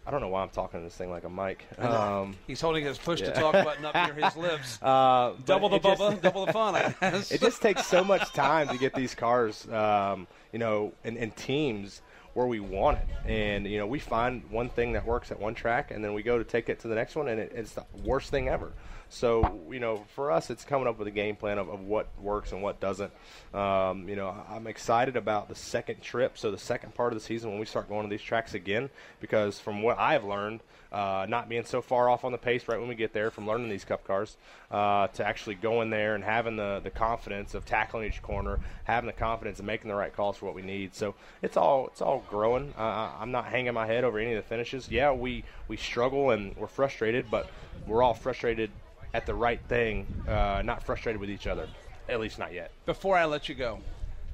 I don't know why I'm talking to this thing like a mic. Um,
He's holding his push to talk button up near his lips.
Uh,
double the
just-
bubba, double the fun. I guess.
it just takes so much time to get these cars, um, you know, and, in teams where we want it. And you know, we find one thing that works at one track, and then we go to take it to the next one, and it, it's the worst thing ever. So you know, for us, it's coming up with a game plan of, of what works and what doesn't. Um, you know, I'm excited about the second trip, so the second part of the season when we start going to these tracks again, because from what I've learned, uh, not being so far off on the pace right when we get there, from learning these Cup cars, uh, to actually going there and having the the confidence of tackling each corner, having the confidence of making the right calls for what we need. So it's all it's all growing. Uh, I'm not hanging my head over any of the finishes. Yeah, we we struggle and we're frustrated, but we're all frustrated at the right thing, uh, not frustrated with each other. At least not yet.
Before I let you go,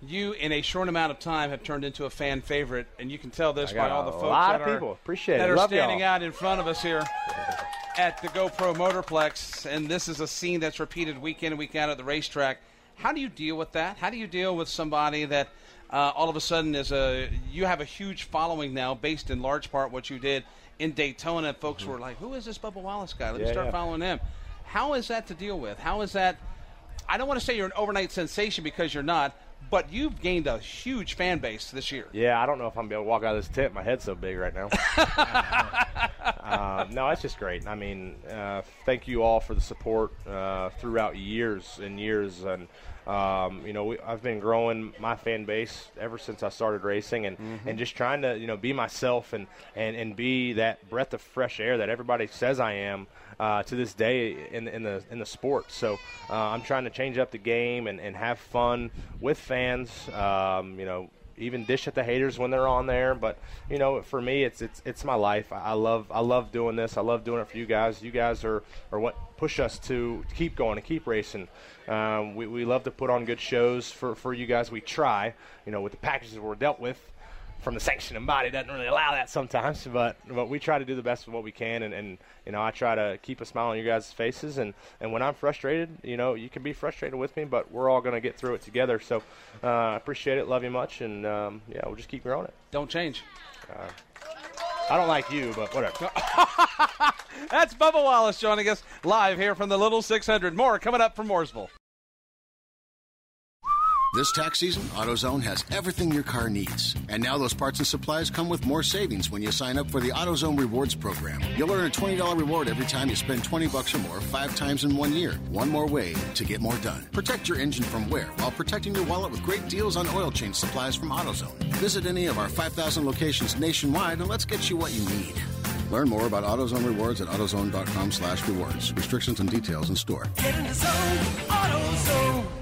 you in a short amount of time have turned into a fan favorite, and you can tell this by all the folks
lot
that
of
are
people. Appreciate
that are standing
y'all.
out in front of us here at the GoPro Motorplex, and this is a scene that's repeated week in and week out at the racetrack. How do you deal with that? How do you deal with somebody that uh, all of a sudden is a you have a huge following now, based in large part what you did in Daytona? Folks were like, "Who is this Bubba Wallace guy? Let me start
yeah.
following him." How is that to deal with? How is that? I don't want to say you're an overnight sensation because you're not, but you've gained a huge fan base this year.
Yeah, I don't know if I'm gonna be able to walk out of this tent. My head's so big right now. uh, no, it's just great. I mean, uh, thank you all for the support uh, throughout years and years, and um, you know, we, I've been growing my fan base ever since I started racing, and, and just trying to you know be myself and, and, and be that breath of fresh air that everybody says I am. Uh, to this day in, in the in the sport, so uh, I'm trying to change up the game and, and have fun with fans. Um, you know, even dish at the haters when they're on there. But you know, for me, it's it's it's my life. I love I love doing this. I love doing it for you guys. You guys are are what push us to keep going and keep racing. Um, we we love to put on good shows for for you guys. We try. You know, with the packages we're dealt with. From the sanctioning body doesn't really allow that sometimes, but but we try to do the best of what we can, and, and you know I try to keep a smile on you guys' faces, and, and when I'm frustrated, you know you can be frustrated with me, but we're all going to get through it together. So uh, I appreciate it, love you much, and um, yeah, we'll just keep growing it.
Don't change.
Uh, I don't like you, but whatever.
That's Bubba Wallace joining us live here from the Little 600. More coming up from Mooresville.
This tax season, AutoZone has everything your car needs. And now those parts and supplies come with more savings when you sign up for the AutoZone Rewards program. You'll earn a $20 reward every time you spend 20 bucks or more five times in one year. One more way to get more done. Protect your engine from wear while protecting your wallet with great deals on oil change supplies from AutoZone. Visit any of our 5,000 locations nationwide and let's get you what you need. Learn more about AutoZone Rewards at AutoZone.com slash rewards. Restrictions and details in store.
Get in the zone, AutoZone.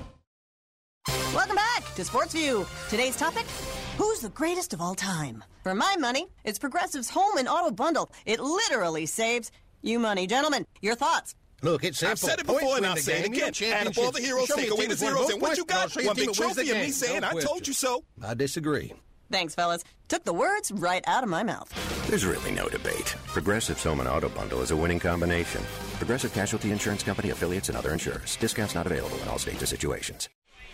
Welcome back to Sports View. Today's topic Who's the greatest of all time? For my money, it's Progressive's Home and Auto Bundle. It literally saves you money. Gentlemen, your thoughts?
Look, it's simple.
I've said it
Points
before and I'll
the
say it
game. You
again.
know,
Add up all the
championships-
heroes, take away the
that's
zeros, and what you
points, and I'll
got?
show you
One big
that wins the
trophy, and me saying,
No
I told you so.
I disagree.
Thanks, fellas. Took the words right out of my mouth.
There's really no debate. Progressive's Home and Auto Bundle is a winning combination. Progressive Casualty Insurance Company affiliates and other insurers. Discounts not available in all states or situations.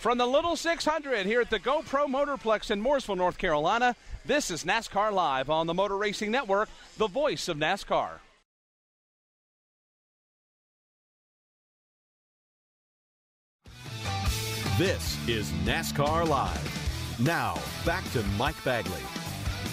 From the Little 600 here at the GoPro Motorplex in Mooresville, North Carolina, this is NASCAR Live on the Motor Racing Network, the voice of NASCAR.
This is NASCAR Live. Now, back to Mike Bagley.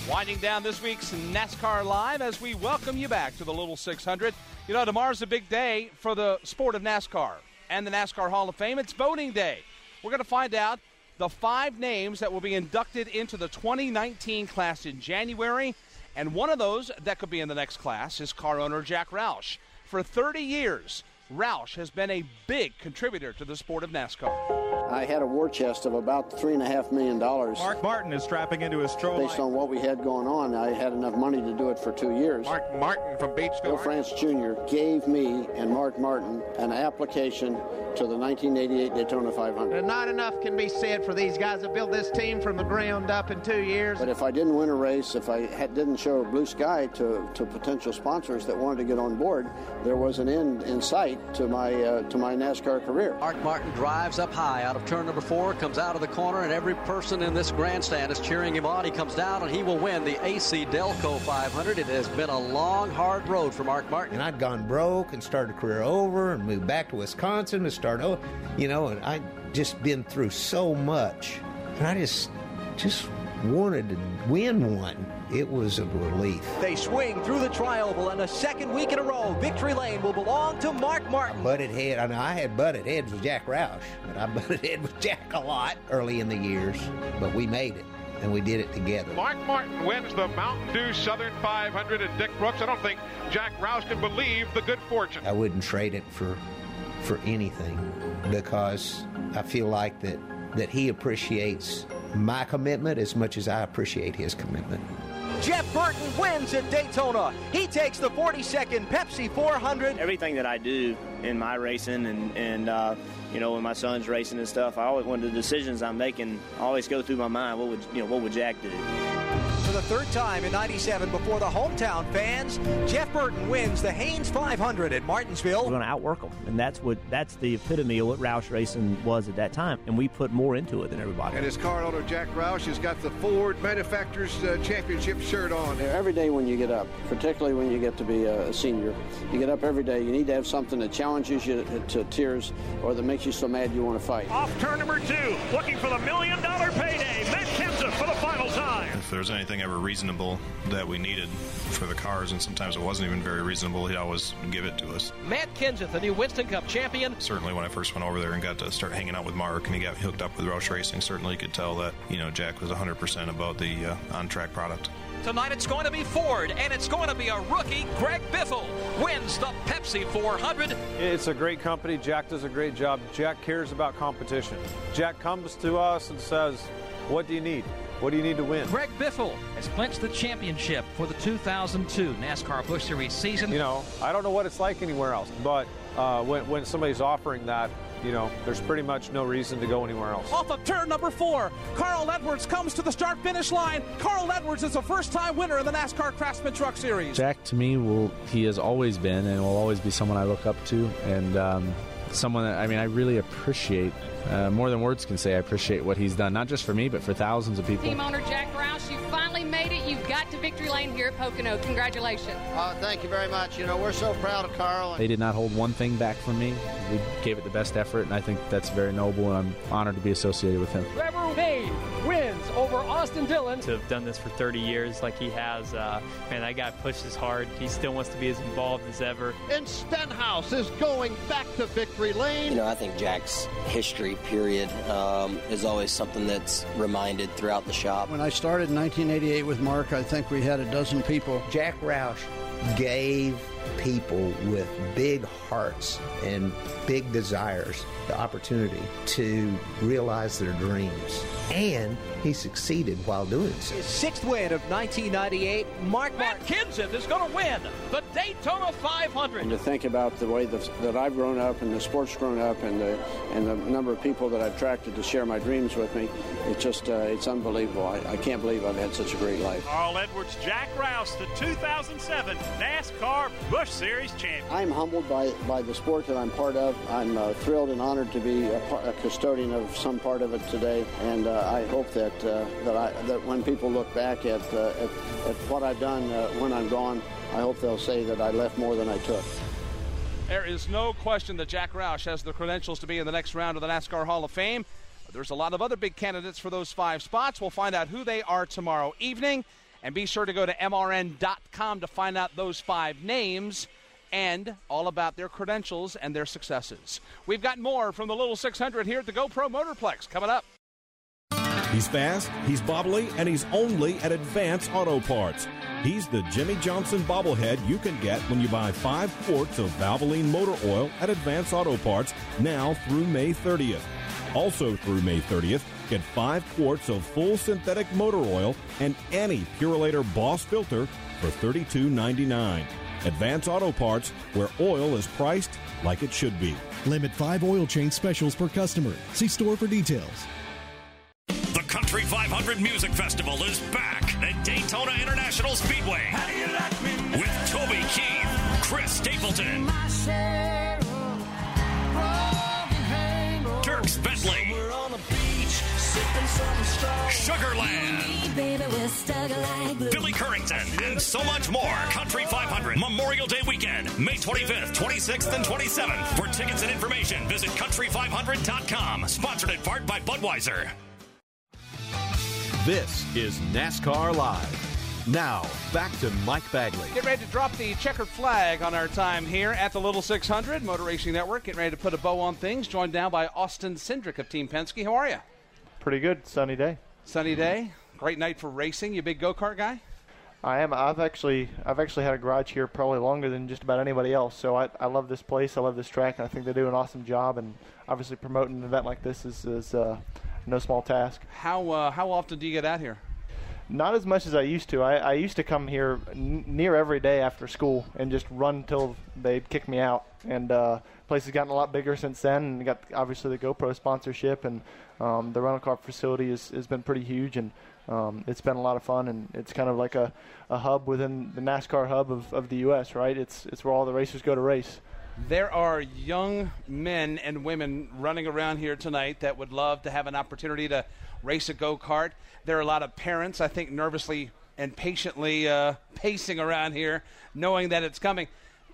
Winding down this week's NASCAR Live as we welcome you back to the Little 600. You know, tomorrow's a big day for the sport of NASCAR and the NASCAR Hall of Fame. It's voting day. We're going to find out the five names that will be inducted into the 2019 class in January. And one of those that could be in the next class is car owner Jack Roush. For 30 years, Roush has been a big contributor to the sport of NASCAR.
I had a war chest of about three and a half million dollars.
Mark Martin is strapping into his stroll.
Based on what we had going on, I had enough money to do it for two years.
Mark Martin from Batesville.
Bill France Jr. gave me and Mark Martin an application to the 1988 Daytona 500.
And Not enough can be said for these guys that built this team from the ground up in two years.
But if I didn't win a race, if I had, didn't show a blue sky to, to potential sponsors that wanted to get on board, there was an end in sight to my uh, to my NASCAR career.
Mark Martin drives up high out of turn number four, comes out of the corner, and every person in this grandstand is cheering him on. He comes down and he will win the AC Delco 500. It has been a long, hard road for Mark Martin.
And I'd gone broke and started a career over and moved back to Wisconsin to start over, you know, and I'd just been through so much. And I just, just wanted to win one, it was a relief.
They swing through the tri-oval, and a second week in a row, Victory Lane will belong to Mark Martin.
Butted head. I know I had butted heads with Jack Roush, but I butted head with Jack a lot early in the years. But we made it, and we did it together.
Mark Martin wins the Mountain Dew Southern 500 at Dick Brooks. I don't think Jack Roush can believe the good fortune.
I wouldn't trade it for for anything because I feel like that that he appreciates my commitment as much as I appreciate his commitment.
Jeff Burton wins at Daytona. He takes the 42nd Pepsi 400.
Everything that I do in my racing and, and uh, you know, when my son's racing and stuff, I always, when the decisions I'm making, I always go through my mind, what would, you know, what would Jack do?
For the third time in 97 before the hometown fans, Jeff Burton wins the Hanes 500 at Martinsville.
We're going to outwork them, and that's what that's the epitome of what Roush Racing was at that time, and we put more into it than everybody.
And his car owner, Jack Roush, has got the Ford Manufacturers uh, Championship shirt on.
Every day when you get up, particularly when you get to be a senior, you get up every day, you need to have something that challenges you to tears or that makes you so mad you want to fight.
Off turn number two, looking for the million dollar payday.
There was anything ever reasonable that we needed for the cars, and sometimes it wasn't even very reasonable, he'd always give it to us.
Matt Kenseth, the new Winston Cup champion.
Certainly, when I first went over there and got to start hanging out with Mark and he got hooked up with Roush Racing, certainly you could tell that, you know, Jack was 100% about the uh, on track product.
Tonight it's going to be Ford, and it's going to be a rookie. Greg Biffle wins the Pepsi 400.
It's a great company. Jack does a great job. Jack cares about competition. Jack comes to us and says, What do you need? What do you need to win?
Greg Biffle has clinched the championship for the 2002 NASCAR Busch Series season.
You know, I don't know what it's like anywhere else, but uh, when, when somebody's offering that, you know, there's pretty much no reason to go anywhere else.
Off of turn number four, Carl Edwards comes to the start finish line. Carl Edwards is a first time winner in the NASCAR Craftsman Truck Series.
Jack, to me, will he has always been and will always be someone I look up to, and um, someone that I mean I really appreciate. Uh, more than words can say, I appreciate what he's done, not just for me, but for thousands of people.
Team owner Jack made it. You got to victory lane here at Pocono. Congratulations.
Uh, thank you very much. You know, we're so proud of Carl.
They did not hold one thing back from me. We gave it the best effort, and I think that's very noble, and I'm honored to be associated with him.
Trevor Bayne wins over Austin Dillon.
To have done this for 30 years like he has, uh, man, that guy pushes hard. He still wants to be as involved as ever.
And Stenhouse is going back to victory lane.
You know, I think Jack's history, period, um, is always something that's reminded throughout the shop.
When I started in 1988 with Mark, I think we had a dozen people.
Jack Roush gave people with big hearts and big desires the opportunity to realize their dreams. And he succeeded while doing so.
His sixth win of 1998, Mark
Matt Kenseth is going to win the Daytona 500.
And to think about the way the, that I've grown up and the sport's grown up and the, and the number of people that I've attracted to share my dreams with me, it's just, uh, it's unbelievable. I, I can't believe I've had such a great life.
Carl Edwards, Jack Roush, the 2007 NASCAR Busch Series champion.
I'm humbled by, by the sport that I'm part of. I'm uh, thrilled and honored to be a, par- a, custodian of some part of it today, and uh, I hope that uh, that I that when people look back at uh, at, at, what I've done uh, when I'm gone, I hope they'll say that I left more than I took.
There is no question that Jack Roush has the credentials to be in the next round of the NASCAR Hall of Fame. There's a lot of other big candidates for those five spots. We'll find out who they are tomorrow evening. And be sure to go to MRN.com to find out those five names and all about their credentials and their successes. We've got more from the Little 600 here at the GoPro Motorplex coming up.
He's fast, he's bobbly, and he's only at Advance Auto Parts. He's the Jimmie Johnson bobblehead you can get when you buy five quarts of Valvoline motor oil at Advance Auto Parts now through May 30th. Also through May 30th, get five quarts of full synthetic motor oil and any Purolator Boss filter for $32.99. Advance Auto Parts, where oil is priced like it should be.
Limit five oil change specials per customer. See store for details.
The Country 500 Music Festival is back at Daytona International Speedway with Toby Keith, Chris Stapleton, Dierks Bentley, Sugarland, Billy Currington, and so much more. Country 500 Memorial Day weekend, May 25th, 26th, and 27th. For tickets and information, visit country500.com. Sponsored in part by Budweiser.
This is NASCAR Live. Now, back to Mike Bagley.
Get ready to drop the checkered flag on our time here at the Little 600 Motor Racing Network. Getting ready to put a bow on things. Joined now by Austin Cindric of Team Penske. How are you?
Pretty good. Sunny day.
Sunny day. Great night for racing. You big go kart guy?
I am. I've actually I've actually had a garage here probably longer than just about anybody else. So I, I love this place. I love this track, and I think they do an awesome job. And obviously promoting an event like this is, is uh, no small task.
How uh, how often do you get out here?
Not as much as I used to. I, I used to come here n- near every day after school and just run until they'd kick me out. And uh, place has gotten a lot bigger since then. And got obviously the GoPro sponsorship, and um, the rental car facility has, has been pretty huge. And um, it's been a lot of fun, and it's kind of like a, a hub within the NASCAR hub of, of the U.S. Right? It's it's where all the racers go to race.
There are young men and women running around here tonight that would love to have an opportunity to race a go kart. There are a lot of parents, I think, nervously and patiently uh, pacing around here, knowing that it's coming.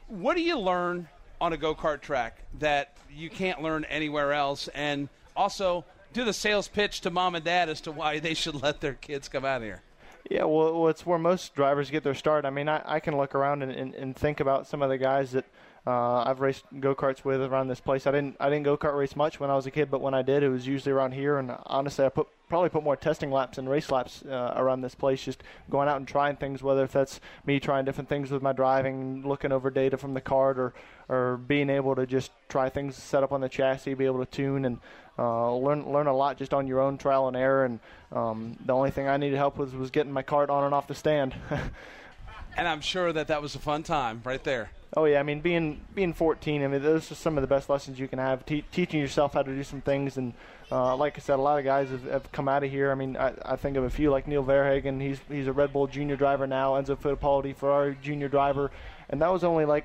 What do you learn on a go kart track that you can't learn anywhere else? And also, do the sales pitch to mom and dad as to why they should let their kids come out here.
Yeah, well, it's where most drivers get their start. I mean, I, I can look around and, and, and think about some of the guys that uh, I've raced go karts with around this place. I didn't I didn't go kart race much when I was a kid, but when I did, it was usually around here. And honestly, I put probably put more testing laps and race laps uh, around this place, just going out and trying things. Whether if that's me trying different things with my driving, looking over data from the card, or or being able to just try things set up on the chassis, be able to tune and uh, learn learn a lot just on your own trial and error. And um, the only thing I needed help with was getting my cart on and off the stand.
and I'm sure that that was a fun time right there.
Oh yeah, I mean being being 14, I mean those are some of the best lessons you can have. Te- teaching yourself how to do some things, and uh, like I said, a lot of guys have, have come out of here. I mean, I, I, think of a few like Neil Verhagen. He's he's a Red Bull junior driver now. Enzo Fittipaldi, Ferrari junior driver, and that was only like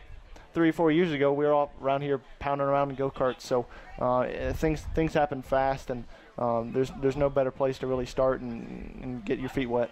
three four years ago. We were all around here pounding around in go karts. So uh, things things happen fast, and um, there's there's no better place to really start and, and get your feet wet.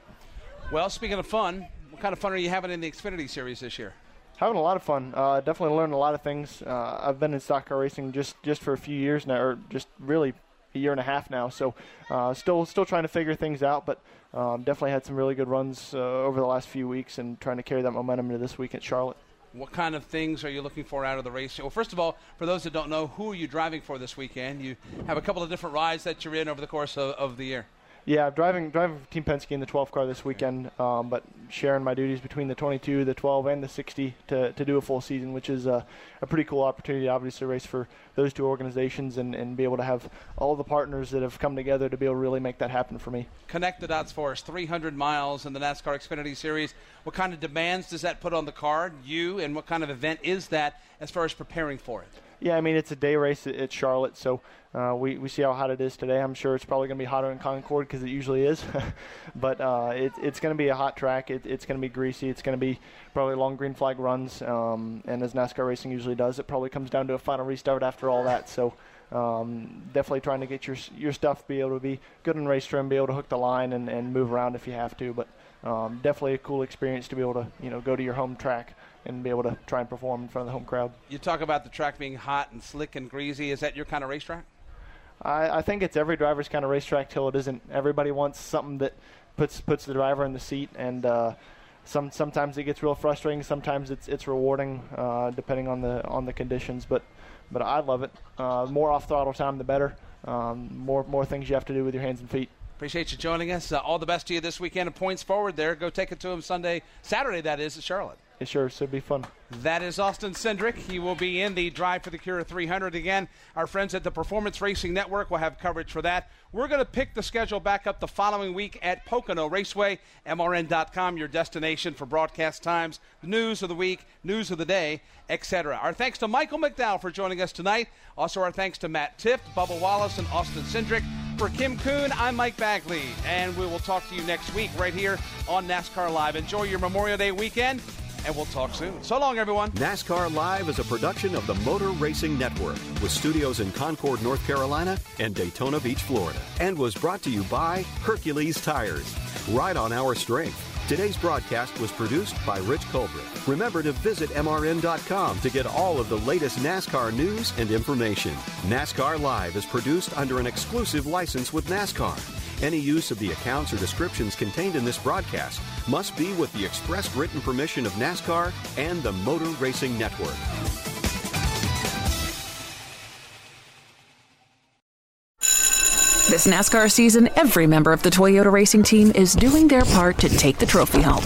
Well, speaking of fun, what kind of fun are you having in the Xfinity Series this year?
Having a lot of fun. Uh, definitely learned a lot of things. Uh, I've been in stock car racing just just for a few years now, or just really a year and a half now. So uh, still still trying to figure things out, but um, definitely had some really good runs uh, over the last few weeks, and trying to carry that momentum into this week at Charlotte.
What kind of things are you looking for out of the race? Well, first of all, for those that don't know, who are you driving for this weekend? You have a couple of different rides that you're in over the course of, of the year.
Yeah, driving driving for Team Penske in the 12 car this weekend, um, but sharing my duties between the 22, the 12, and the 60 to, to do a full season, which is a, a pretty cool opportunity, obviously, race for those two organizations and, and be able to have all the partners that have come together to be able to really make that happen for me.
Connect the dots for us 300 miles in the NASCAR Xfinity Series. What kind of demands does that put on the car, you, and what kind of event is that as far as preparing for it?
Yeah, I mean, it's a day race at Charlotte, so uh, we, we see how hot it is today. I'm sure it's probably going to be hotter in Concord because it usually is. but uh, it, it's going to be a hot track. It, it's going to be greasy. It's going to be probably long green flag runs. Um, and as NASCAR racing usually does, it probably comes down to a final restart after all that. So um, definitely trying to get your your stuff, be able to be good in race trim, be able to hook the line and, and move around if you have to. But um, definitely a cool experience to be able to you know go to your home track and be able to try and perform in front of the home crowd.
You talk about the track being hot and slick and greasy. Is that your kind of racetrack?
I, I think it's every driver's kind of racetrack till it isn't. Everybody wants something that puts puts the driver in the seat, and uh, some sometimes it gets real frustrating. Sometimes it's it's rewarding, uh, depending on the on the conditions. But but I love it. Uh, more off throttle time, the better. Um, more more things you have to do with your hands and feet.
Appreciate you joining us. Uh, all the best to you this weekend. And points forward there. Go take it to him Sunday, Saturday. That is at Charlotte.
It sure should be fun.
That is Austin Cindric. He will be in the Drive for the Cure 300 again. Our friends at the Performance Racing Network will have coverage for that. We're going to pick the schedule back up the following week at Pocono Raceway. MRN.com, your destination for broadcast times, news of the week, news of the day, etc. Our thanks to Michael McDowell for joining us tonight. Also, our thanks to Matt Tifft, Bubba Wallace, and Austin Cindric. For Kim Coon, I'm Mike Bagley, and we will talk to you next week right here on NASCAR Live. Enjoy your Memorial Day weekend and we'll talk soon. So long, everyone.
NASCAR Live is a production of the Motor Racing Network with studios in Concord, North Carolina and Daytona Beach, Florida, and was brought to you by Hercules Tires. Ride on our strength. Today's broadcast was produced by Rich Culbreth. Remember to visit MRN.com to get all of the latest NASCAR news and information. NASCAR Live is produced under an exclusive license with NASCAR
Any use of the accounts or descriptions contained in this broadcast must be with the express written permission of NASCAR and the Motor Racing Network.
This NASCAR season, every member of the Toyota racing team is doing their part to take the trophy home.